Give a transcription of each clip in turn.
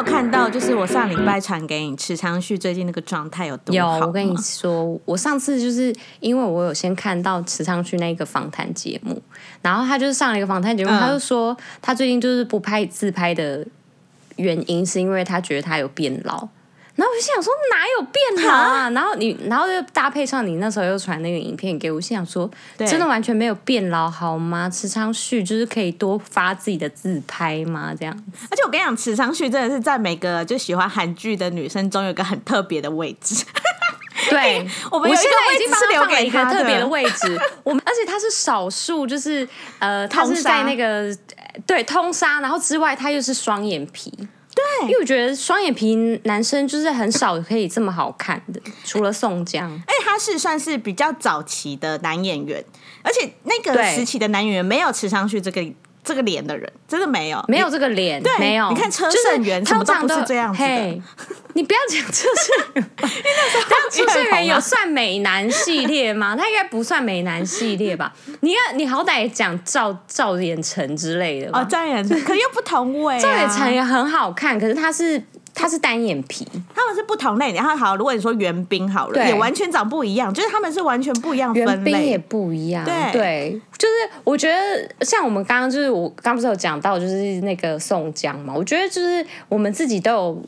有看到，就是我上礼拜传给你池昌旭最近那个状态有多好？有，我跟你说，我上次就是因为我有先看到池昌旭那个访谈节目，然后他就是上了一个访谈节目，嗯、他就说他最近就是不拍自拍的原因是因为他觉得他有变老。然后我就想说哪有变老啊？然后你，然后又搭配上你那时候又传那个影片给我，心想说真的完全没有变老好吗？池昌旭就是可以多发自己的自拍吗？这样。而且我跟你讲，池昌旭真的是在每个就喜欢韩剧的女生中有个很特别的位置。对，我们有一个位置是留给一个特别的位置。我们而且他是少数，就是呃，他是在那个对通杀，然后之外他又是双眼皮。对，因为我觉得双眼皮男生就是很少可以这么好看的，除了宋江。哎，他是算是比较早期的男演员，而且那个时期的男演员没有吃上去这个这个脸的人，真的没有，没有这个脸，对，没有。你看车胜元他们都不是这样子的。你不要讲车胜元，因为那时候车胜元有算美男系列吗？他应该不算美男系列吧？你要你好歹讲赵赵寅成之类的吧？哦，赵寅成，可又不同位。赵寅成也很好看，可是他是他是单眼皮，他们是不同类。然后好，如果你说元彬好了，也完全长不一样，就是他们是完全不一样分类，也不一样。对对，就是我觉得像我们刚刚就是我刚不是有讲到就是那个宋江嘛，我觉得就是我们自己都有。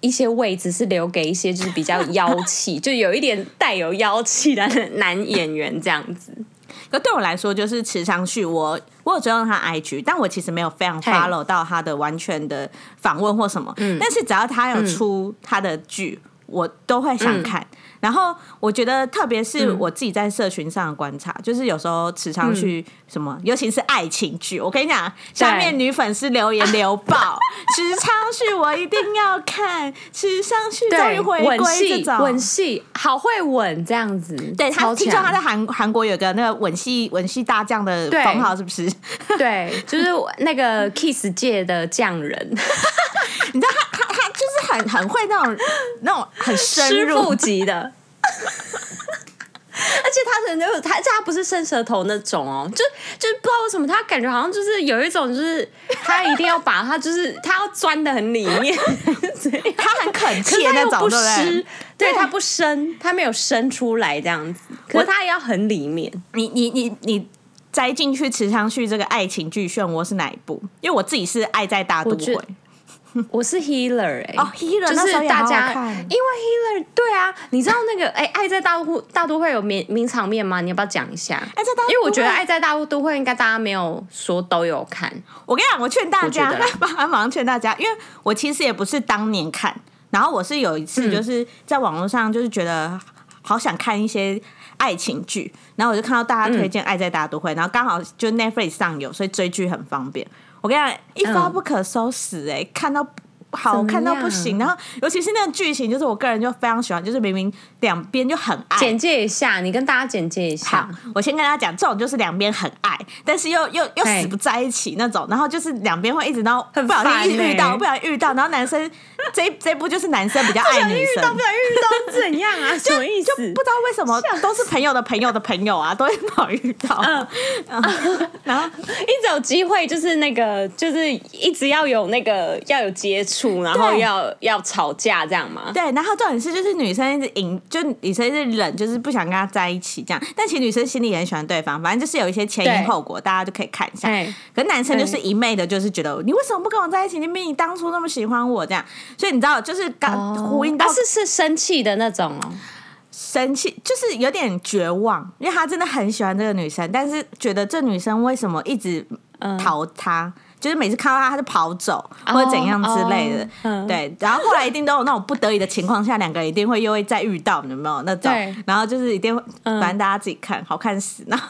一些位置是留给一些就是比较妖气，就有一点带有妖气的男演员这样子。可对我来说，就是池昌旭，我我有追踪他 IG，但我其实没有非常 follow 到他的完全的访问或什么。嗯，但是只要他有出他的剧，嗯，我都会想看。嗯然后我觉得，特别是我自己在社群上的观察，嗯、就是有时候池昌旭什么，尤其是爱情剧，我跟你讲，下面女粉丝留言 留爆，池昌旭我一定要看，池昌旭终于回归这种吻戏，好会吻这样子。对，他听说他在韩韩国有个那个吻戏吻戏大将的封号，是不是？对，就是那个 Kiss 界的匠人。你知道他很很会那种那种很深入级的。而且他人就他，他不是伸舌头那种哦，就就不知道为什么，他感觉好像就是有一种，就是他一定要把他就是他要钻的很里面，他很恳切那种，对不对？对，他不伸，他没有伸出来这样子，可是他也要很里面。你你你你栽进去池昌旭这个爱情剧漩涡是哪一部？因为我自己是爱在大都会。我是 Healer 哎、欸，哦、oh,，Healer 就是大家，因为 Healer 对啊，你知道那个哎、欸，爱在大都大都会有名名场面吗？你要不要讲一下？爱在大因为我觉得爱在大都会应该大家没有说都有看。我跟你讲，我劝大家，马上劝大家，因为我其实也不是当年看，然后我是有一次就是在网络上就是觉得好想看一些爱情剧，然后我就看到大家推荐爱在大都会，然后刚好就 Netflix 上有，所以追剧很方便。我跟你讲，一发不可收拾哎、看到好看到不行，然后尤其是那个剧情，就是我个人就非常喜欢，就是明明两边就很爱。简介一下，你跟大家简介一下。好，我先跟大家讲，这种就是两边很爱，但是又又又死不在一起那种，然后就是两边会一直然后不小心遇到，不小心遇到，然后男生这这部就是男生比较爱女生，不小心遇到，不小心遇到怎样啊？什么意思？就不知道为什么都是朋友的朋友的朋友啊，都会不好遇到。嗯，嗯然后 一直有机会，就是那个就是一直要有那个要有接触。然后要要吵架这样吗？对，然后重点是就是女生一直隐，就女生一直忍，就是不想跟他在一起这样。但其实女生心里也很喜欢对方，反正就是有一些前因后果，大家就可以看一下。可是男生就是一昧的，就是觉得你为什么不跟我在一起？你比你当初那么喜欢我这样。所以你知道，就是刚呼应到，他是是生气的那种哦，生气就是有点绝望，因为他真的很喜欢这个女生，但是觉得这女生为什么一直逃他？嗯就是每次看到他，他就跑走或者怎样之类的，oh, oh, 对。然后后来一定都有那种不得已的情况下，两个人一定会又会再遇到，有没有那种？然后就是一定会，反正大家自己看，好看死，然后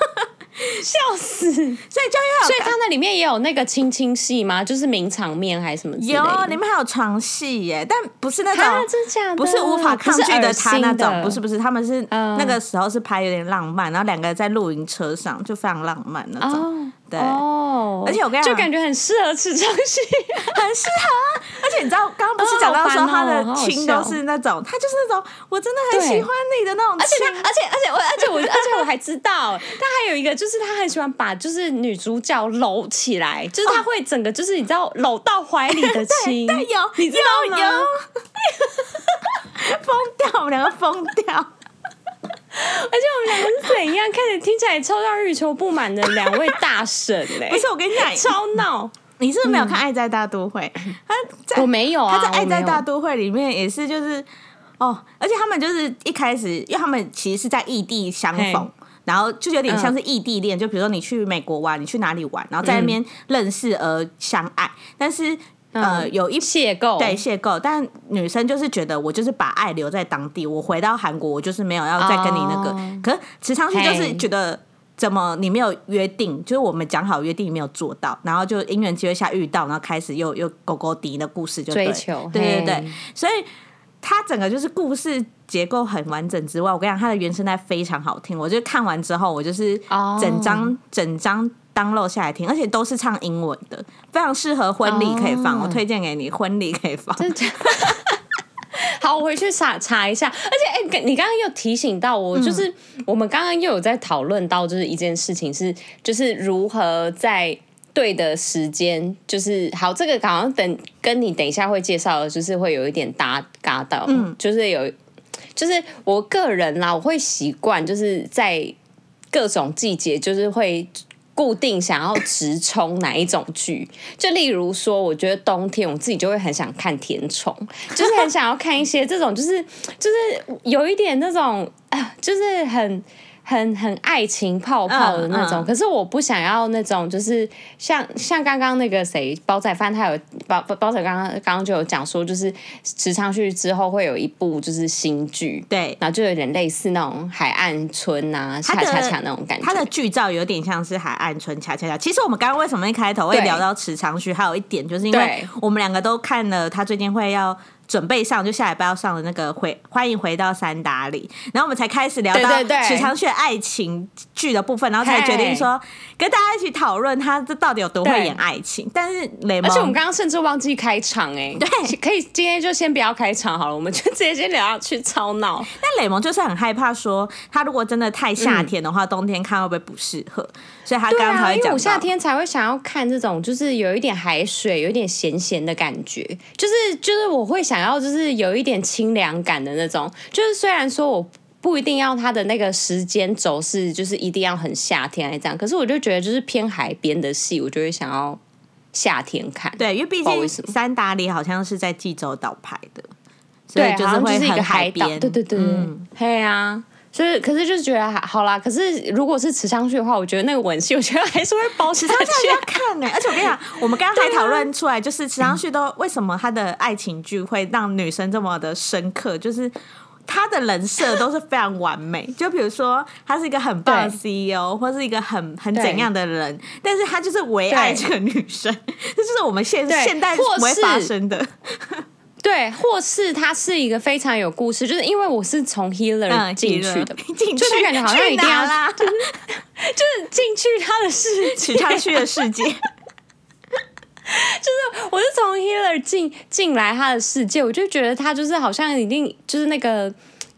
笑死。所以就要所以他那里面也有那个亲亲戏吗？就是名场面还是什么？有，里面还有床戏耶，但不是那种，不是无法抗拒的他那种，不是不是，他们是那个时候是拍有点浪漫，然后两个人在露营车上就非常浪漫那种。Oh. 对哦，而且我跟你讲，就感觉很适合吃东西，很适合。而且你知道，刚刚不是讲到说他的亲都是那种，哦、他就是那种我真的很喜欢你的那种亲。而且他，而且而且我，而且我，而且我还知道，他还有一个就是他很喜欢把就是女主角搂起来，就是他会整个就是你知道搂到怀里的亲，对，有，你知道吗？疯掉，我们两个疯掉。而且我们两个是怎样？看着听起来超让欲求不满的两位大神嘞！不是我跟你讲，超闹。你是不是没有看《爱在大都会》？嗯、他在我没有啊。他在《爱在大都会》里面也是，就是哦，而且他们就是一开始，因为他们其实是在异地相逢，然后就有点像是异地恋。嗯、就比如说你去美国玩，你去哪里玩，然后在那边认识而相爱，嗯、但是。呃，嗯、有一邂逅，对邂逅，但女生就是觉得我就是把爱留在当地，我回到韩国，我就是没有要再跟你那个。Oh, 可是池昌旭就是觉得，怎么你没有约定，就是我们讲好约定你没有做到，然后就因缘机会下遇到，然后开始又又勾勾敌的故事追求，对对对，所以他整个就是故事结构很完整之外，我跟你讲，他的原声带非常好听，我就看完之后，我就是整张、oh. 整张。Download 下来听，而且都是唱英文的，非常适合婚礼可以放。Oh. 我推荐给你，婚礼可以放。好，我回去查查一下。而且，哎、欸，你刚刚又提醒到我，就是、嗯、我们刚刚又有在讨论到，就是一件事情是，就是如何在对的时间，就是好，这个好像等跟你等一下会介绍的，就是会有一点搭嘎到，嗯，就是有，就是我个人啦，我会习惯就是在各种季节，就是会。固定想要直冲哪一种剧？就例如说，我觉得冬天我自己就会很想看甜宠，就是很想要看一些这种，就是就是有一点那种，就是很。很很爱情泡泡的那种，嗯嗯、可是我不想要那种，就是像像刚刚那个谁，煲仔饭，他有煲煲仔刚刚刚刚就有讲说，就是池昌旭之后会有一部就是新剧，对，然后就有点类似那种海岸村啊，恰恰恰那种感觉。他的剧照有点像是海岸村恰恰恰。其实我们刚刚为什么一开头会聊到池昌旭，还有一点就是因为我们两个都看了他最近会要。准备上就下礼拜要上的那个回欢迎回到三打里，然后我们才开始聊到许昌旭爱情剧的部分，然后才决定说跟大家一起讨论他这到底有多会演爱情。但是雷蒙，而且我们刚刚甚至忘记开场哎、欸，对，可以今天就先不要开场好了，我们就直接先聊下去超闹。但雷蒙就是很害怕说他如果真的太夏天的话，嗯、冬天看会不会不适合，所以他刚刚才会讲、啊、因为我夏天才会想要看这种就是有一点海水，有一点咸咸的感觉，就是就是我会想。然后就是有一点清凉感的那种，就是虽然说我不一定要它的那个时间轴是，就是一定要很夏天来这样，可是我就觉得就是偏海边的戏，我就会想要夏天看。对，因为毕竟三打里好像是在济州岛拍的，对，就是会是一个海边。对对对，嗯，对啊。所以，可是就是觉得还好啦。可是，如果是池昌旭的话，我觉得那个吻戏，我觉得还是会保持。池昌旭要看呢、欸，而且我跟你讲，我们刚刚还讨论出来，就是池昌旭都为什么他的爱情剧会让女生这么的深刻，就是他的人设都是非常完美。就比如说，他是一个很棒的 CEO，或是一个很很怎样的人，但是他就是唯爱这个女生，这就是我们现现代不会发生的。对，或是他是一个非常有故事，就是因为我是从 Healer 进去的，进去就感觉好像一定要啦，就 是就是进去他的世界，池昌旭的世界，就是我是从 Healer 进进来他的世界，我就觉得他就是好像一定就是那个。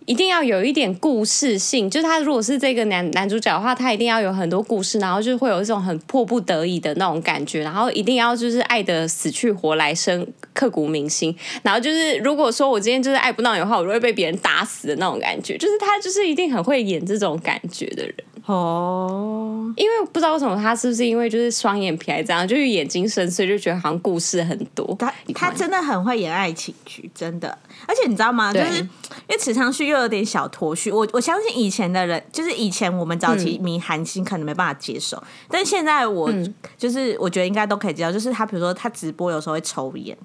一定要有一点故事性，就是他如果是这个男男主角的话，他一定要有很多故事，然后就会有一种很迫不得已的那种感觉，然后一定要就是爱的死去活来生，刻骨铭心。然后就是如果说我今天就是爱不到你的话，我就会被别人打死的那种感觉，就是他就是一定很会演这种感觉的人。哦，oh. 因为不知道为什么他是不是因为就是双眼皮还这样，就是眼睛深邃，就觉得好像故事很多。他他真的很会演爱情剧，真的。而且你知道吗？对就是因为池昌旭又有点小脱序。我我相信以前的人，就是以前我们早期迷韩星可能没办法接受，嗯、但现在我就是我觉得应该都可以接受。就是他比如说他直播有时候会抽烟，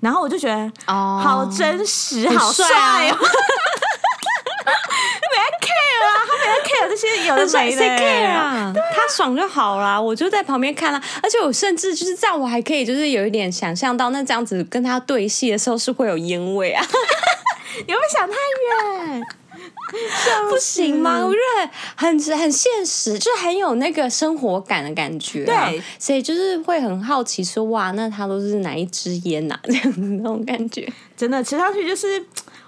然后我就觉得哦，好真实，哦、好帅哦。没 care 啊，他没 care 这些有的没的 care 啊，他爽就好啦，我就在旁边看啦。而且我甚至就是这样，我还可以就是有一点想象到，那这样子跟他对戏的时候是会有烟味啊。你会想太远，不行吗？我觉得很很很现实，就很有那个生活感的感觉、啊。对，所以就是会很好奇说，哇，那他都是哪一支烟呐？这样子那种感觉，真的吃上去就是，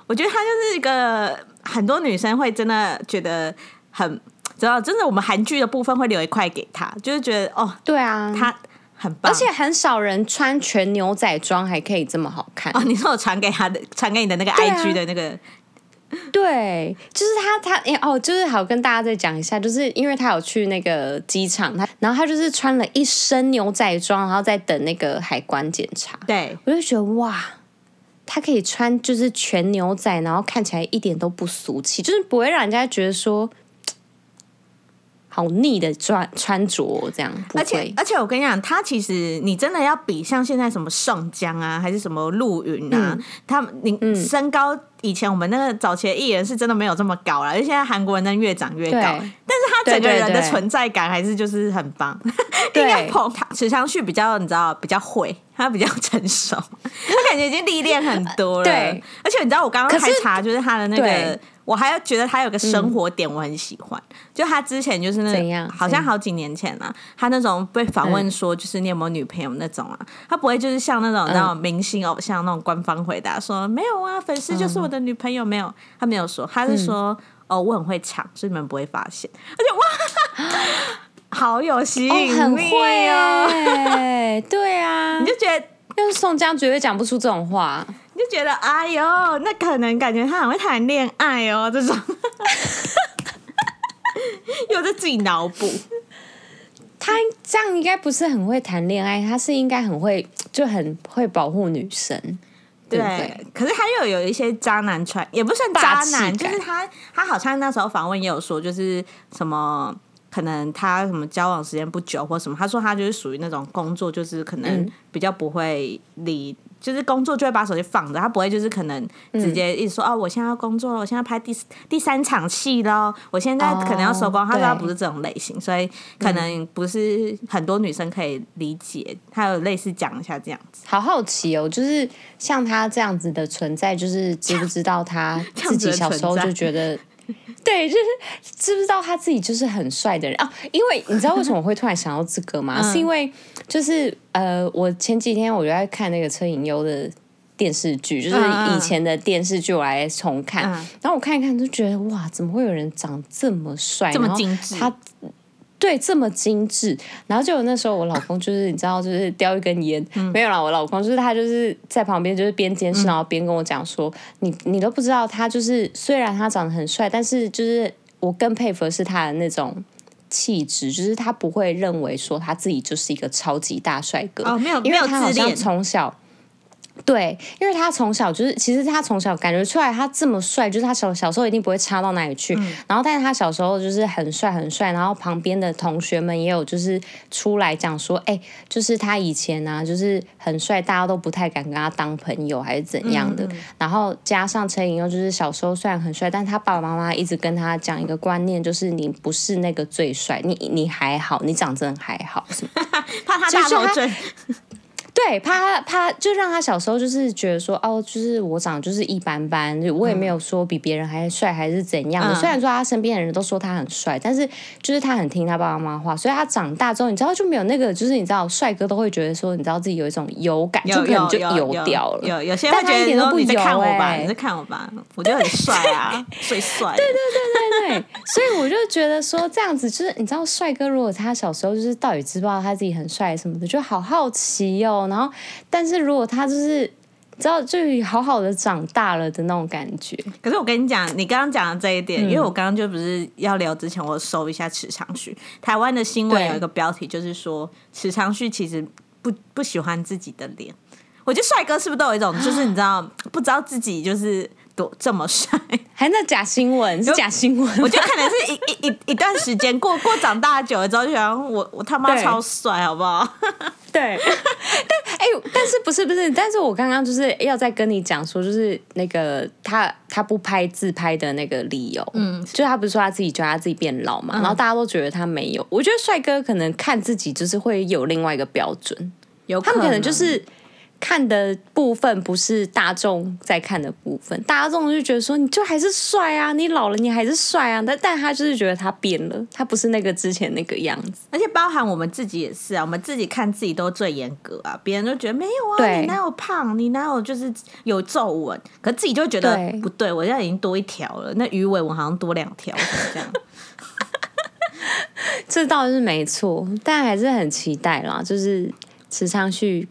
我觉得他就是一个很多女生会真的觉得很，知道，真的我们韩剧的部分会留一块给他，就是觉得哦，对啊，他很棒，而且很少人穿全牛仔装还可以这么好看哦。你说我传给他的，传给你的那个 IG 的那个。对，就是他，他哎哦，就是好跟大家再讲一下，就是因为他有去那个机场，他然后他就是穿了一身牛仔装，然后在等那个海关检查。对，我就觉得哇，他可以穿就是全牛仔，然后看起来一点都不俗气，就是不会让人家觉得说。好腻的穿穿着这样，而且而且我跟你讲，他其实你真的要比像现在什么宋江啊，还是什么陆云啊，嗯、他你身高以前我们那个早期的艺人是真的没有这么高了，而现在韩国人真越长越高，但是他整个人的存在感还是就是很棒。对，应该捧他池昌旭比较你知道比较会，他比较成熟，他感觉已经历练很多了。对，而且你知道我刚刚还查就是他的那个。我还要觉得他有个生活点我很喜欢，嗯、就他之前就是那样，好像好几年前了、啊，他那种被访问说就是你有没有女朋友那种啊，他不会就是像那种那种明星偶像那种官方回答说没有啊，粉丝就是我的女朋友没有，他没有说，他是说、嗯、哦我很会抢，所以你们不会发现，而且哇，好有吸引力、哦，很会哦，对啊，你就觉得要是宋江绝对讲不出这种话。就觉得哎呦，那可能感觉他很会谈恋爱哦，这种，又在自己脑补。他这样应该不是很会谈恋爱，他是应该很会，就很会保护女生，对，对，对。可是他又有一些渣男传，也不算渣男，就是他，他好像那时候访问也有说，就是什么，可能他什么交往时间不久或什么，他说他就是属于那种工作，就是可能比较不会理。就是工作就会把手机放着，他不会就是可能直接一直说、嗯、哦，我现在要工作了，我现在拍第第三场戏了，我现在可能要收工。哦、他说他不是这种类型，所以可能不是很多女生可以理解。他有类似讲一下这样子，好好奇哦，就是像他这样子的存在，就是知不知道他 自己小时候就觉得。对，就是知不知道他自己就是很帅的人啊？因为你知道为什么我会突然想到这个吗？嗯、是因为就是呃，我前几天我就在看那个车银优的电视剧，就是以前的电视剧，我来重看，嗯、然后我看一看就觉得哇，怎么会有人长这么帅，这么精致？他。对，这么精致，然后就有那时候我老公就是你知道，就是叼一根烟，嗯、没有啦，我老公就是他就是在旁边就是边监视，然后边跟我讲说，嗯、你你都不知道他就是虽然他长得很帅，但是就是我更佩服的是他的那种气质，就是他不会认为说他自己就是一个超级大帅哥哦，没有，因为他好像从小。对，因为他从小就是，其实他从小感觉出来，他这么帅，就是他小小时候一定不会差到哪里去。嗯、然后，但是他小时候就是很帅很帅，然后旁边的同学们也有就是出来讲说，哎，就是他以前呢、啊，就是很帅，大家都不太敢跟他当朋友，还是怎样的。嗯、然后加上车银优，就是小时候虽然很帅，但他爸爸妈妈一直跟他讲一个观念，就是你不是那个最帅，你你还好，你长真还好，是 怕他大头症。对，怕他怕就让他小时候就是觉得说哦，就是我长就是一般般，我也没有说比别人还帅还是怎样的。嗯、虽然说他身边的人都说他很帅，但是就是他很听他爸爸妈妈话，所以他长大之后，你知道就没有那个，就是你知道帅哥都会觉得说，你知道自己有一种油感，就可能就油掉了。有有，些人觉得一点都不油，你在看我吧，你在看我吧，我觉得很帅啊，最帅。对对对对对，所以我就觉得说这样子，就是你知道帅哥如果他小时候就是到底知不知道他自己很帅什么的，就好好奇哦。然后，但是如果他就是，你知道，就好好的长大了的那种感觉。可是我跟你讲，你刚刚讲的这一点，嗯、因为我刚刚就不是要聊之前，我搜一下池昌旭。台湾的新闻有一个标题，就是说池昌旭其实不不喜欢自己的脸。我觉得帅哥是不是都有一种，就是你知道，不知道自己就是。多这么帅，还那假新闻是假新闻？我觉得可能是一一一一段时间过过长大久了之后，就想我我他妈超帅，好不好？对，但哎、欸，但是不是不是？但是我刚刚就是要再跟你讲说，就是那个他他不拍自拍的那个理由，嗯，就他不是说他自己觉得他自己变老嘛，嗯、然后大家都觉得他没有。我觉得帅哥可能看自己就是会有另外一个标准，有他们可能就是。看的部分不是大众在看的部分，大众就觉得说你就还是帅啊，你老了你还是帅啊，但但他就是觉得他变了，他不是那个之前那个样子。而且包含我们自己也是啊，我们自己看自己都最严格啊，别人都觉得没有啊，你哪有胖，你哪有就是有皱纹，可自己就觉得对不对，我现在已经多一条了，那鱼尾纹好像多两条这样。这倒是没错，但还是很期待啦，就是池昌旭。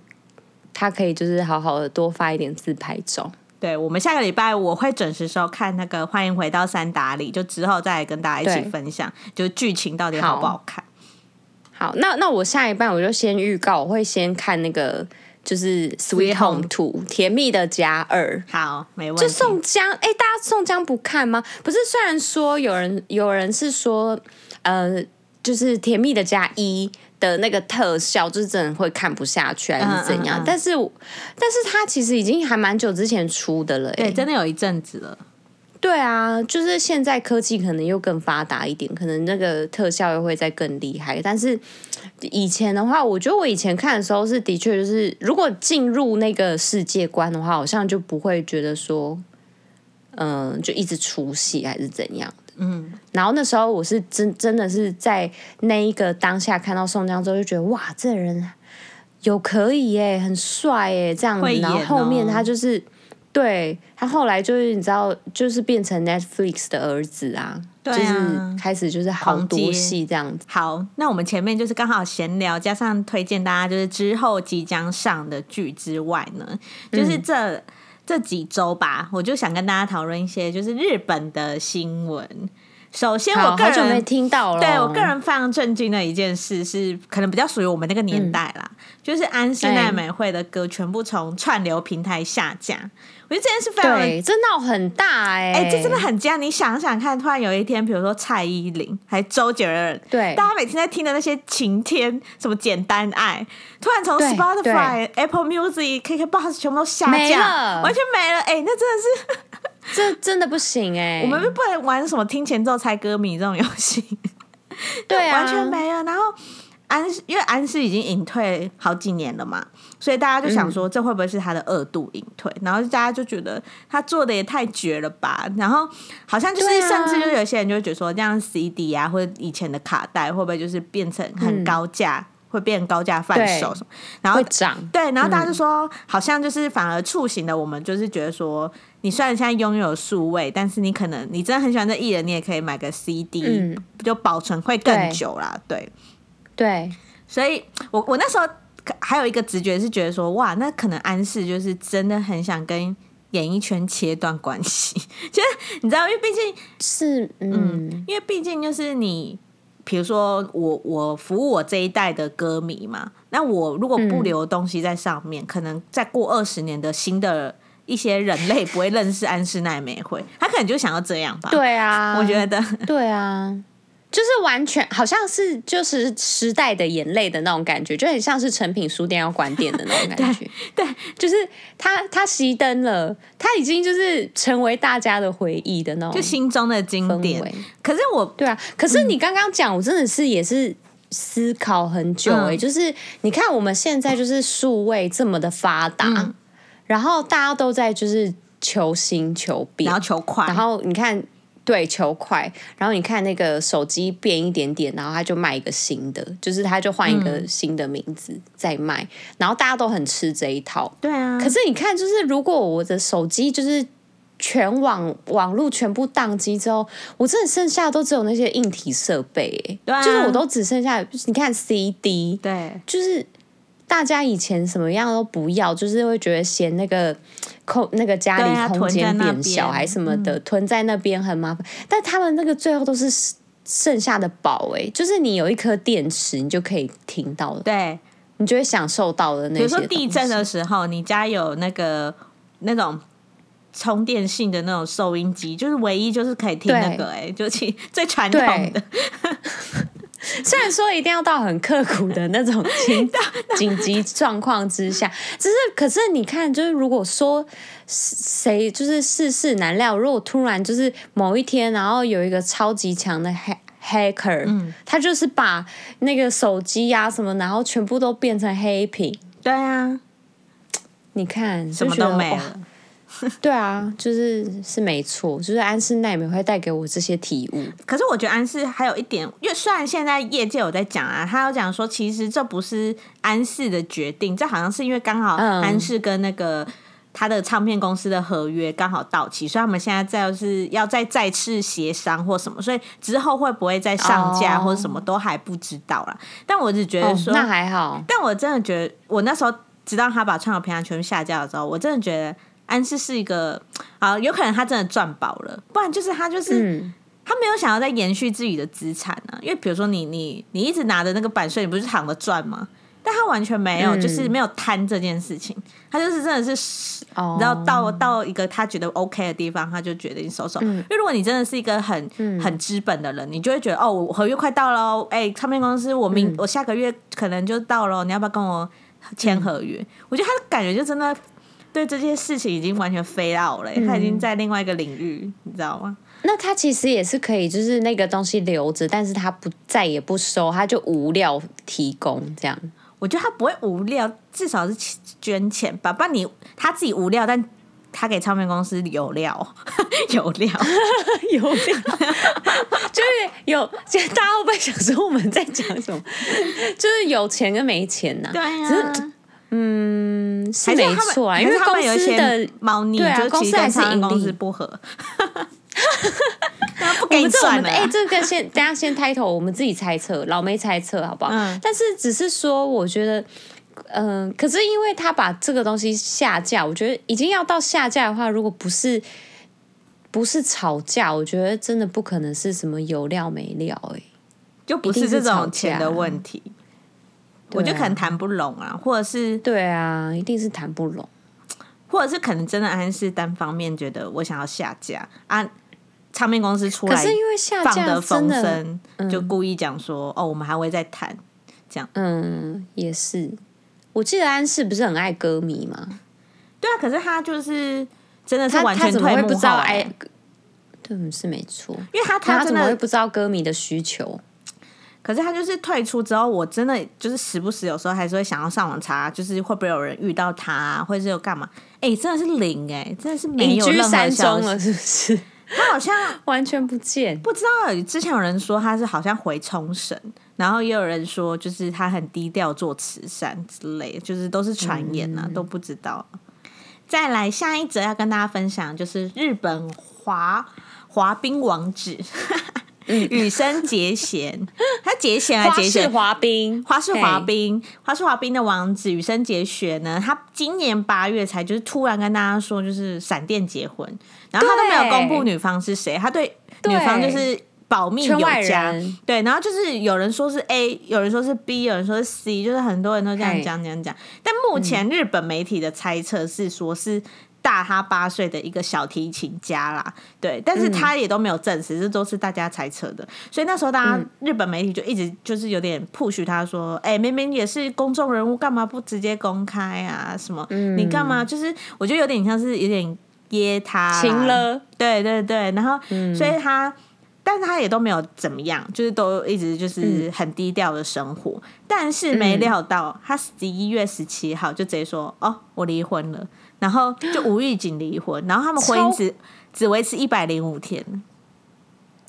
他可以就是好好的多发一点自拍照。对，我们下个礼拜我会准时收看那个《欢迎回到三打里》，就之后再跟大家一起分享，就剧情到底好不好看。好，好，那那我下一半我就先预告，我会先看那个就是《Sweet Home Two》甜蜜的家二。好，没问题。就宋江，哎，大家宋江不看吗？不是，虽然说有人有人是说，呃，就是甜蜜的家一。的那个特效就是真的会看不下去还是怎样？嗯嗯嗯、但是，但是它其实已经还蛮久之前出的了，对，真的有一阵子了。对啊，就是现在科技可能又更发达一点，可能那个特效又会再更厉害。但是以前的话，我觉得我以前看的时候是的确就是，如果进入那个世界观的话，好像就不会觉得说，嗯、呃，就一直出戏还是怎样。嗯，然后那时候我是真真的是在那一个当下看到宋江之后，就觉得哇，这人有可以耶，很帅耶，这样子。哦、然后后面他就是对他后来就是你知道，就是变成 Netflix 的儿子啊，对啊，就是开始就是好多戏这样子。好，那我们前面就是刚好闲聊，加上推荐大家就是之后即将上的剧之外呢，就是这。嗯这几周吧，我就想跟大家讨论一些就是日本的新闻。首先，我个人好久没听到了。对我个人非常震惊的一件事是，可能比较属于我们那个年代啦，嗯、就是安室奈美惠的歌全部从串流平台下架。我觉得这件事非常对，这闹很大哎、欸，哎、欸，这真的很惊。你想想看，突然有一天，比如说蔡依林，还周杰伦，对，大家每天在听的那些晴天，什么简单爱，突然从 Spotify、Apple Music、KKBox 全部都下架，完全没了。哎、欸，那真的是，这真的不行哎、欸。我们不能玩什么听前奏猜歌迷这种游戏，对啊，完全没有。然后。安，因为安室已经隐退好几年了嘛，所以大家就想说，这会不会是他的二度隐退？嗯、然后大家就觉得他做的也太绝了吧。然后好像就是，甚至就有些人就会觉得说，这样 CD 啊，或者以前的卡带，会不会就是变成很高价，嗯、会变高价贩售什么？然后涨对，然后大家就说，嗯、好像就是反而促醒了我们，就是觉得说，你虽然现在拥有数位，但是你可能你真的很喜欢这艺人，你也可以买个 CD，、嗯、就保存会更久啦。对。对对，所以我我那时候还有一个直觉是觉得说，哇，那可能安室就是真的很想跟演艺圈切断关系，就是你知道，因为毕竟是嗯，嗯，因为毕竟就是你，比如说我我服务我这一代的歌迷嘛，那我如果不留东西在上面，嗯、可能再过二十年的新的一些人类不会认识安室奈美惠，他可能就想要这样吧？对啊，我觉得 对啊。就是完全好像是就是时代的眼泪的那种感觉，就很像是成品书店要关店的那种感觉。对，对就是他他熄灯了，他已经就是成为大家的回忆的那种，就心中的经典。可是我对啊，可是你刚刚讲，我真的是也是思考很久哎、欸，嗯、就是你看我们现在就是数位这么的发达，嗯、然后大家都在就是求新求变，然后求快，然后你看。对，求快，然后你看那个手机变一点点，然后他就卖一个新的，就是他就换一个新的名字再卖，嗯、然后大家都很吃这一套。对啊。可是你看，就是如果我的手机就是全网网络全部宕机之后，我真的剩下都只有那些硬体设备，对啊、就是我都只剩下，你看 CD，对，就是。大家以前什么样都不要，就是会觉得嫌那个空那个家里空间变小，还什么的，囤在那边很麻烦。嗯、但他们那个最后都是剩下的宝哎，就是你有一颗电池，你就可以听到了，对，你就会享受到的那些。比如说地震的时候，你家有那个那种充电性的那种收音机，就是唯一就是可以听那个哎，对就是 最传统的。虽然说一定要到很刻苦的那种紧 紧急状况之下，只是可是你看，就是如果说谁就是世事难料，如果突然就是某一天，然后有一个超级强的黑 hacker，嗯，他就是把那个手机呀、啊、什么，然后全部都变成黑屏。对啊，你看什么都没了。对啊，就是是没错，就是安室奈美会带给我这些体悟。可是我觉得安室还有一点，因为虽然现在业界有在讲啊，他有讲说其实这不是安室的决定，这好像是因为刚好安室跟那个他的唱片公司的合约刚好到期，所以他们现在再是要再再次协商或什么，所以之后会不会再上架或者什么都还不知道啦。但我只觉得说、哦、那还好，但我真的觉得我那时候直到他把《创口平安》全部下架的时候，我真的觉得。安室是一个啊，有可能他真的赚饱了，不然就是他就是、嗯、他没有想要再延续自己的资产呢、啊。因为比如说你你你一直拿着那个版税，你不是躺着赚吗？但他完全没有，嗯、就是没有贪这件事情。他就是真的是，哦、你知道到到一个他觉得 OK 的地方，他就决定收手。嗯、因为如果你真的是一个很、嗯、很资本的人，你就会觉得哦，我合约快到了，哎、欸，唱片公司我明、嗯、我下个月可能就到了，你要不要跟我签合约？嗯、我觉得他的感觉就真的。对这件事情已经完全飞到了，他已经在另外一个领域，嗯、你知道吗？那他其实也是可以，就是那个东西留着，但是他不再也不收，他就无料提供这样。我觉得他不会无料，至少是捐钱吧。不然你他自己无料，但他给唱片公司 有料，有料，有料，就是有。大家会不会想说我们在讲什么？就是有钱跟没钱呐、啊？对呀、啊。嗯，是没错啊，因为公司的猫腻，对啊，公司还是公司不合，不给你算了。哎，这个先，等下先 title，我们自己猜测，老妹猜测好不好？嗯、但是只是说，我觉得，嗯、呃，可是因为他把这个东西下架，我觉得已经要到下架的话，如果不是不是吵架，我觉得真的不可能是什么有料没料、欸，哎，就不是这种钱的问题。我就可能谈不拢啊，或者是对啊，一定是谈不拢，或者是可能真的安室单方面觉得我想要下架。啊，唱片公司出来，可是因为下架的风声，就故意讲说、嗯、哦，我们还会再谈，这样，嗯，也是。我记得安室不是很爱歌迷吗？对啊，可是他就是真的是完全退幕后、欸、他他怎么会不知道爱，对，是没错，因为他他，他怎么会不知道歌迷的需求？可是他就是退出之后，我真的就是时不时有时候还是会想要上网查，就是会不会有人遇到他、啊，或者是有干嘛？哎、欸，真的是零哎、欸，真的是没有任何消息了，是不是？他好像完全不见，不知道。之前有人说他是好像回冲绳，然后也有人说就是他很低调做慈善之类，就是都是传言呐、啊，嗯、都不知道。再来下一则要跟大家分享，就是日本滑滑冰王子。羽生结弦，他结弦还是结弦？滑冰，花式滑冰，花式滑冰的王子羽生结弦呢？他今年八月才就是突然跟大家说，就是闪电结婚，然后他都没有公布女方是谁，他对女方就是保密有加。对，然后就是有人说是 A，有人说是 B，有人说是 C，就是很多人都这样讲讲讲。但目前日本媒体的猜测是说是。大他八岁的一个小提琴家啦，对，但是他也都没有证实，这都是大家猜测的。所以那时候，大家日本媒体就一直就是有点 push 他说：“哎，明明也是公众人物，干嘛不直接公开啊？什么？你干嘛？就是我觉得有点像是有点噎他，情了。对对对，然后所以他，但是他也都没有怎么样，就是都一直就是很低调的生活。但是没料到，他十一月十七号就直接说：哦，我离婚了。”然后就无预警离婚，然后他们婚姻只只维持一百零五天，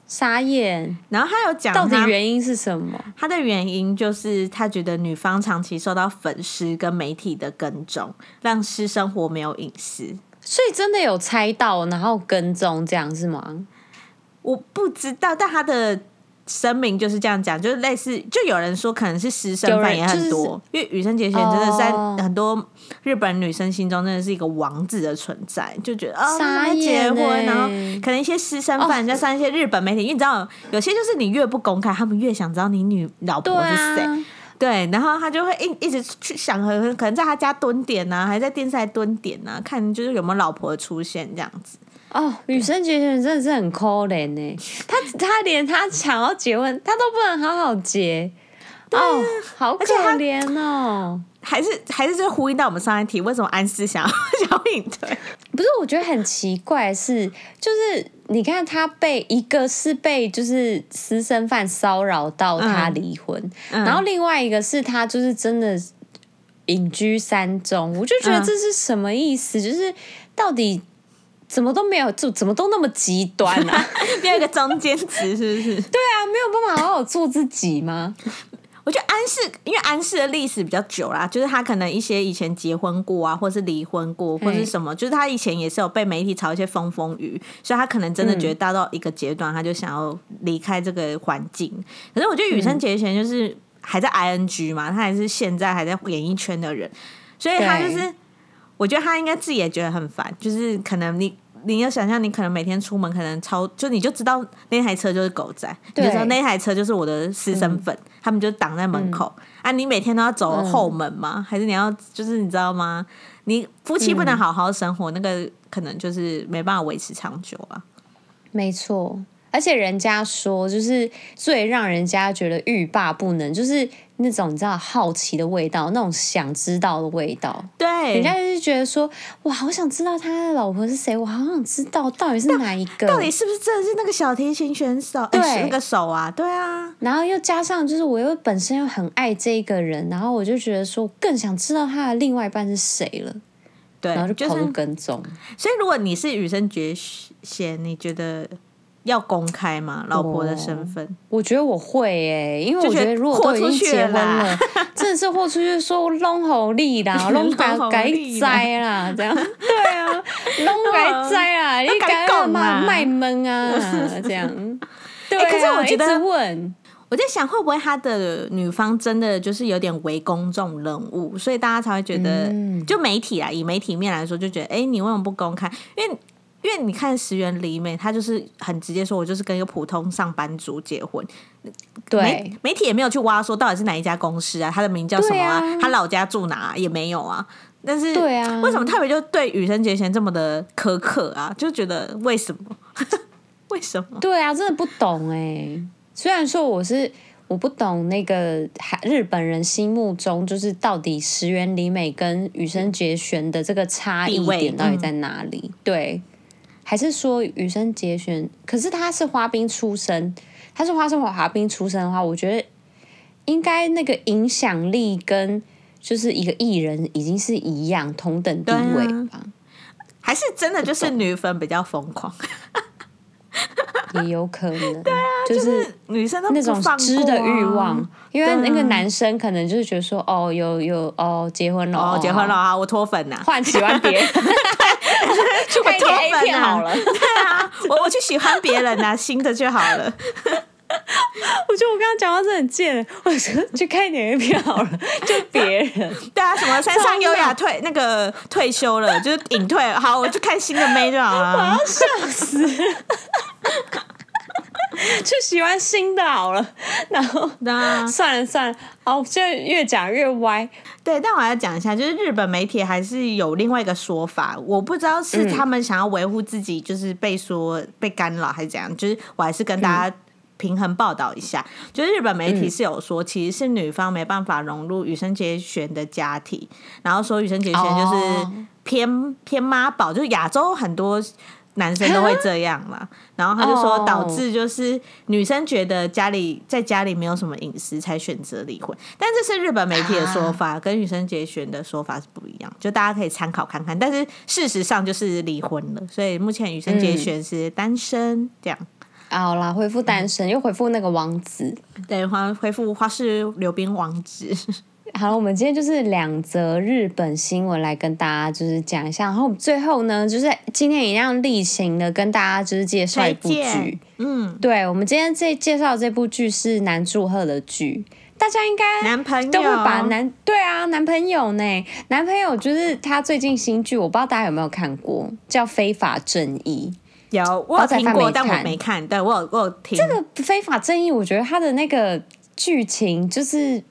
傻眼。然后他有讲到底原因是什么？他的原因就是他觉得女方长期受到粉丝跟媒体的跟踪，让私生活没有隐私。所以真的有猜到，然后跟踪这样是吗？我不知道，但他的。声明就是这样讲，就是类似，就有人说可能是私生饭也很多，就是、因为羽生结弦真的是在很多日本女生心中真的是一个王子的存在，就觉得啊，他、哦、结婚，然后可能一些私生饭，加上一些日本媒体，因为你知道有些就是你越不公开，他们越想知道你女老婆是谁，对，然后他就会一一直去想，可能在他家蹲点啊，还在电视台蹲点啊，看就是有没有老婆出现这样子。哦，羽生结弦真的是很可怜呢。他他连他想要结婚，他都不能好好结。哦，好可怜哦。还是还是这呼应到我们上一题，为什么安思想要 想要隐退？不是，我觉得很奇怪是，是就是你看他被一个是被就是私生饭骚扰到他离婚，嗯嗯、然后另外一个是他就是真的隐居山中，我就觉得这是什么意思？嗯、就是到底怎么都没有，做怎么都那么极端啊？没有一个中间值，是不是？对啊，没有办法好好做自己吗？我觉得安室，因为安室的历史比较久啦，就是他可能一些以前结婚过啊，或是离婚过，或是什么，就是他以前也是有被媒体炒一些风风雨，所以他可能真的觉得到到一个阶段，他就想要离开这个环境。嗯、可是我觉得羽生结弦就是还在 ing 嘛，他还是现在还在演艺圈的人，所以他就是，我觉得他应该自己也觉得很烦，就是可能你。你要想象，你可能每天出门，可能超就你就知道那台车就是狗仔，你就知道那台车就是我的私生粉，嗯、他们就挡在门口、嗯、啊。你每天都要走后门吗？嗯、还是你要就是你知道吗？你夫妻不能好好生活，嗯、那个可能就是没办法维持长久啊。没错。而且人家说，就是最让人家觉得欲罢不能，就是那种你知道好奇的味道，那种想知道的味道。对，人家就是觉得说，哇，好想知道他的老婆是谁，我好想知道到底是哪一个，到底是不是真的是那个小提琴选手？对，那个手啊，对啊。然后又加上，就是我又本身又很爱这一个人，然后我就觉得说，更想知道他的另外一半是谁了。对，然后就跑去跟踪。所以，如果你是羽生结弦，你觉得？要公开吗？老婆的身份？我，我觉得我会诶，因为我觉得如果都已经结婚了，真的是豁出去说弄好利啦，弄改改栽啦，这样 对啊，弄改栽啦，你改干嘛卖萌啊？这样对、啊欸。可是我觉得，问我在想，会不会他的女方真的就是有点为公众人物，所以大家才会觉得，嗯、就媒体啊，以媒体面来说，就觉得，哎、欸，你为什么不公开？因为。因为你看石原里美，她就是很直接说，我就是跟一个普通上班族结婚。对，媒媒体也没有去挖说到底是哪一家公司啊，他的名叫什么啊，啊他老家住哪啊，也没有啊。但是，对啊，为什么特别就对羽生结弦这么的苛刻啊？就觉得为什么？为什么？对啊，真的不懂哎、欸。虽然说我是我不懂那个日本人心目中就是到底石原里美跟羽生结弦的这个差异点到底在哪里？嗯、对。还是说羽生结弦？可是他是花冰出身，他是花生滑滑冰出身的话，我觉得应该那个影响力跟就是一个艺人已经是一样同等地位吧？还是真的就是女粉比较疯狂？也有可能，对啊，就是女生都那种知的欲望，因为那个男生可能就是觉得说，哦，有有哦，结婚了，哦，结婚了啊，我脱粉呐，换喜欢别人，去看点 A 片好了，对啊，我我去喜欢别人呐，新的就好了。我觉得我刚刚讲话是很贱，我说去看一点 A 片好了，就别人，对啊，什么山上优雅退那个退休了，就是隐退，好，我去看新的妹就好了，我要笑死。就喜欢新的好了，然后那算了算了，好，就越讲越歪。对，但我要讲一下，就是日本媒体还是有另外一个说法，我不知道是他们想要维护自己，就是被说被干扰还是怎样。就是我还是跟大家平衡报道一下，嗯、就是日本媒体是有说，其实是女方没办法融入羽生结弦的家庭，然后说羽生结弦就是偏、哦、偏妈宝，就是亚洲很多。男生都会这样嘛，然后他就说导致就是女生觉得家里在家里没有什么隐私，才选择离婚。但这是日本媒体的说法，跟羽生结弦的说法是不一样，就大家可以参考看看。但是事实上就是离婚了，所以目前羽生结弦是单身。这样，好啦，回复单身，又回复那个王子，对，回回复花式溜冰王子。好了，我们今天就是两则日本新闻来跟大家就是讲一下，然后最后呢，就是今天一样例行的跟大家就是介绍一部剧。嗯，对，我们今天这介绍的这部剧是南柱赫的剧，大家应该男朋友都会把男对啊男朋友呢，男朋友就是他最近新剧，我不知道大家有没有看过，叫《非法正义》。有，我有听过，但我没看。对，我有我有听这个《非法正义》，我觉得他的那个剧情就是。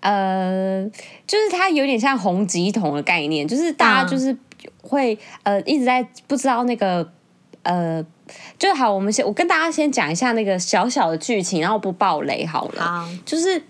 呃，就是它有点像洪吉童的概念，就是大家就是会呃一直在不知道那个呃，就好，我们先我跟大家先讲一下那个小小的剧情，然后不爆雷好了。好，就是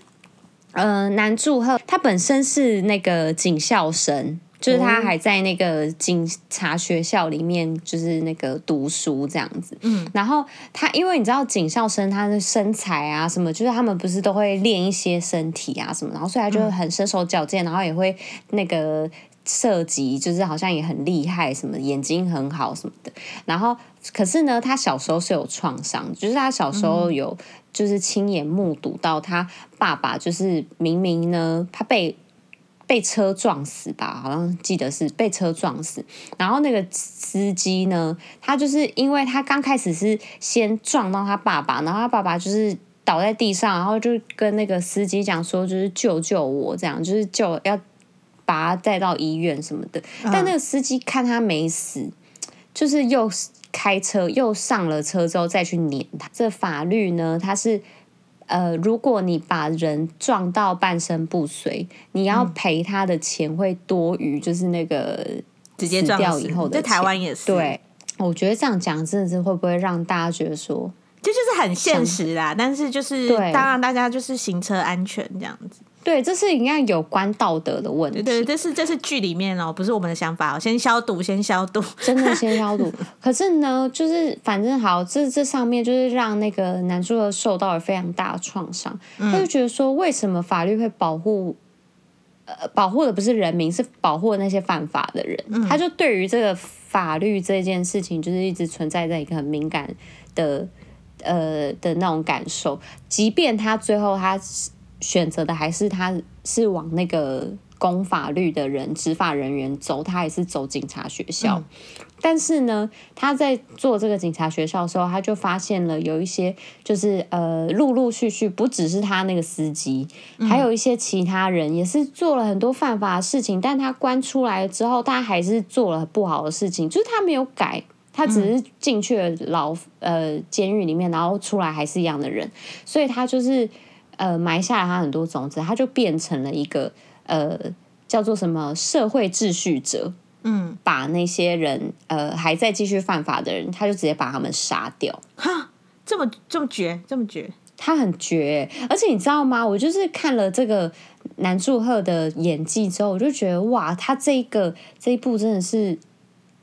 呃，男祝贺他本身是那个警校生，就是他还在那个警察学校里面，就是那个读书这样子。嗯，然后他因为你知道警校生他的身材啊什么，就是他们不是都会练一些身体啊什么，然后所以他就很身手矫健，然后也会那个射击，就是好像也很厉害，什么眼睛很好什么的。然后可是呢，他小时候是有创伤，就是他小时候有就是亲眼目睹到他爸爸，就是明明呢他被。被车撞死吧，好像记得是被车撞死。然后那个司机呢，他就是因为他刚开始是先撞到他爸爸，然后他爸爸就是倒在地上，然后就跟那个司机讲说，就是救救我，这样就是救要把他带到医院什么的。但那个司机看他没死，就是又开车又上了车之后再去撵他。这法律呢，他是。呃，如果你把人撞到半身不遂，你要赔他的钱会多于就是那个直接撞掉以后的钱。在台湾也是。对，我觉得这样讲真的是会不会让大家觉得说，这就是很现实啦。但是就是当然大家就是行车安全这样子。对，这是应该有关道德的问题。对，这是这是剧里面哦，不是我们的想法哦。先消毒，先消毒，真的先消毒。可是呢，就是反正好，这这上面就是让那个男主角受到了非常大的创伤。嗯、他就觉得说，为什么法律会保护？呃，保护的不是人民，是保护那些犯法的人。嗯、他就对于这个法律这件事情，就是一直存在在一个很敏感的呃的那种感受。即便他最后他。选择的还是他是往那个公法律的人、执法人员走，他也是走警察学校。嗯、但是呢，他在做这个警察学校的时候，他就发现了有一些，就是呃，陆陆续续不只是他那个司机，嗯、还有一些其他人也是做了很多犯法的事情。但他关出来之后，他还是做了不好的事情，就是他没有改，他只是进去了牢呃监狱里面，然后出来还是一样的人，所以他就是。呃，埋下了他很多种子，他就变成了一个呃，叫做什么社会秩序者。嗯，把那些人呃还在继续犯法的人，他就直接把他们杀掉。哈，这么这么绝，这么绝，他很绝。而且你知道吗？我就是看了这个南柱赫的演技之后，我就觉得哇，他这一个这一部真的是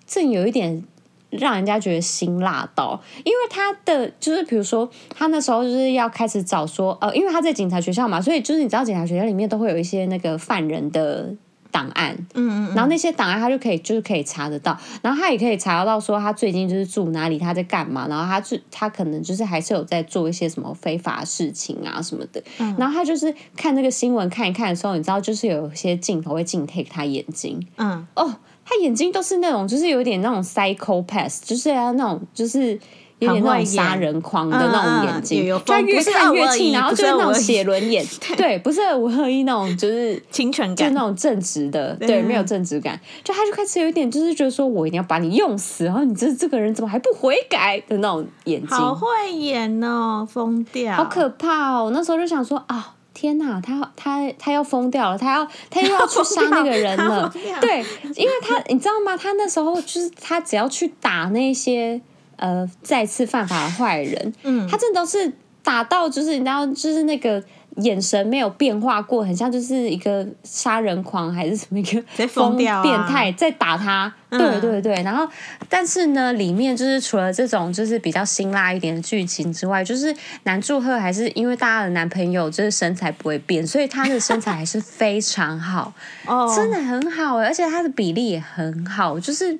正有一点。让人家觉得辛辣到，因为他的就是比如说，他那时候就是要开始找说，呃，因为他在警察学校嘛，所以就是你知道，警察学校里面都会有一些那个犯人的档案，嗯，嗯嗯，然后那些档案他就可以就是可以查得到，然后他也可以查得到说他最近就是住哪里，他在干嘛，然后他就他可能就是还是有在做一些什么非法事情啊什么的，嗯，然后他就是看那个新闻看一看的时候，你知道就是有一些镜头会进 take 他眼睛，嗯，哦。他眼睛都是那种，就是有点那种 psychopath，就是啊，那种就是有点那种杀人狂的那种眼睛，就越看越气，然后就是那种写轮眼，对，不是五合一那种，就是清纯感，就那种正直的，对，没有正直感，就他就开始有一点，就是觉得说我一定要把你用死，然后你这这个人怎么还不悔改的那种眼睛，好会演哦，疯掉，好可怕哦，那时候就想说啊。天呐，他他他要疯掉了，他要他又要去杀那个人了，对，因为他你知道吗？他那时候就是他只要去打那些呃再次犯法的坏人，嗯，他真的都是打到就是你知道就是那个。眼神没有变化过，很像就是一个杀人狂还是什么一个 疯变态在打他。嗯、对对对，然后但是呢，里面就是除了这种就是比较辛辣一点的剧情之外，就是南柱赫还是因为大家的男朋友就是身材不会变，所以他的身材还是非常好，哦，真的很好，而且他的比例也很好，就是。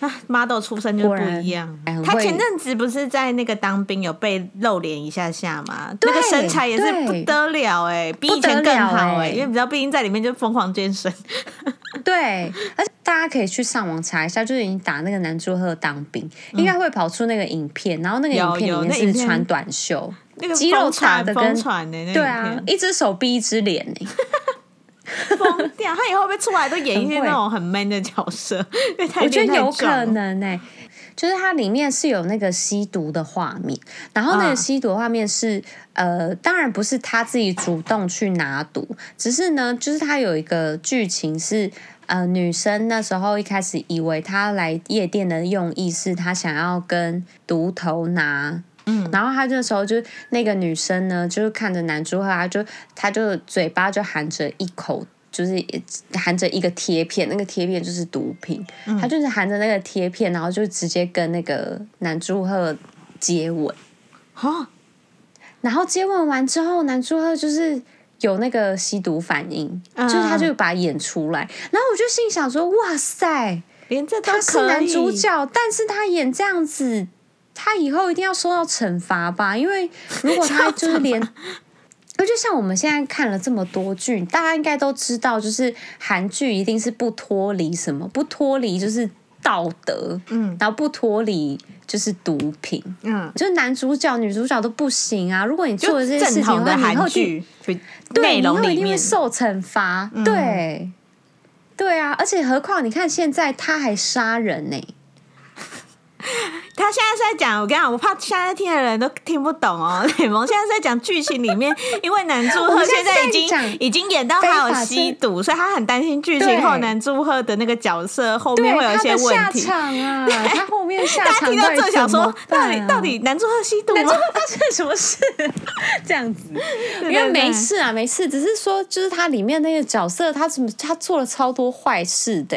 啊，model 出身就不一样。他前阵子不是在那个当兵有被露脸一下下嘛？个身材也是不得了哎，比以前更好哎，因为比较毕竟在里面就疯狂健身。对，而且大家可以去上网查一下，就是你打那个男主角当兵，嗯、应该会跑出那个影片，然后那个影片里面是穿短袖，那个肌肉差的跟对啊，一只手臂一只脸 疯掉！他以后会不会出来都演一些那种很 man 的角色？会我觉得有可能呢、欸。就是它里面是有那个吸毒的画面，然后那个吸毒的画面是、嗯、呃，当然不是他自己主动去拿毒，只是呢，就是他有一个剧情是呃，女生那时候一开始以为他来夜店的用意是他想要跟毒头拿。嗯，然后他这时候就那个女生呢，就是看着男主，他就他就嘴巴就含着一口就是含着一个贴片，那个贴片就是毒品，他、嗯、就是含着那个贴片，然后就直接跟那个男祝贺接吻，哈，然后接吻完之后，男祝贺就是有那个吸毒反应，嗯、就是他就把它演出来，然后我就心想说，哇塞，连这他是男主角，但是他演这样子，他以后一定要受到惩罚吧？因为如果他就是连。那就像我们现在看了这么多剧，大家应该都知道，就是韩剧一定是不脱离什么，不脱离就是道德，嗯，然后不脱离就是毒品，嗯，就是男主角、女主角都不行啊。如果你做了这些事情的话，的韩剧对，内容里面一定会受惩罚，嗯、对，对啊，而且何况你看现在他还杀人呢、欸。他现在是在讲，我跟你讲，我怕现在听的人都听不懂哦。雷蒙现在是在讲剧情里面，因为男祝贺现在已经已经演到他有吸毒，所以他很担心剧情后男祝贺的那个角色后面会有一些问题。下场啊，他后面下场大家听到这想说，到底到底男祝贺吸毒吗？男祝贺发生什么事？这样子，因为没事啊，没事，只是说就是他里面那个角色，他怎么他做了超多坏事的。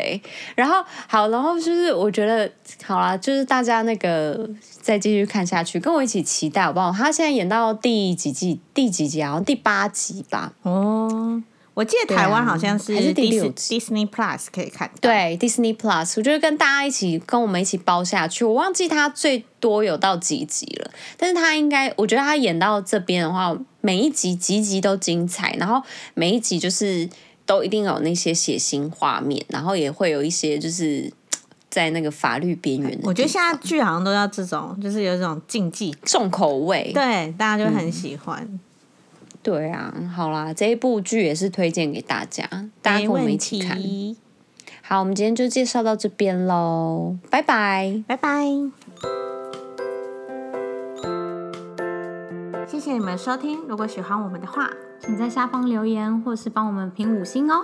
然后好，然后就是我觉得好啦，就是大家那个。呃，再继续看下去，跟我一起期待好不好？他现在演到第几季？第几集？好像第八集吧。哦，我记得台湾好像是、啊、还是第六集，Disney Plus 可以看。对，Disney Plus，我觉得跟大家一起，跟我们一起包下去。我忘记他最多有到几集了，但是他应该，我觉得他演到这边的话，每一集集集都精彩，然后每一集就是都一定有那些血腥画面，然后也会有一些就是。在那个法律边缘，我觉得现在剧好像都要这种，就是有一种禁忌重口味，对，大家就很喜欢。嗯、对啊，好啦，这一部剧也是推荐给大家，大家跟我们一起看。好，我们今天就介绍到这边喽，拜拜，拜拜。谢谢你们收听，如果喜欢我们的话，请在下方留言或是帮我们评五星哦。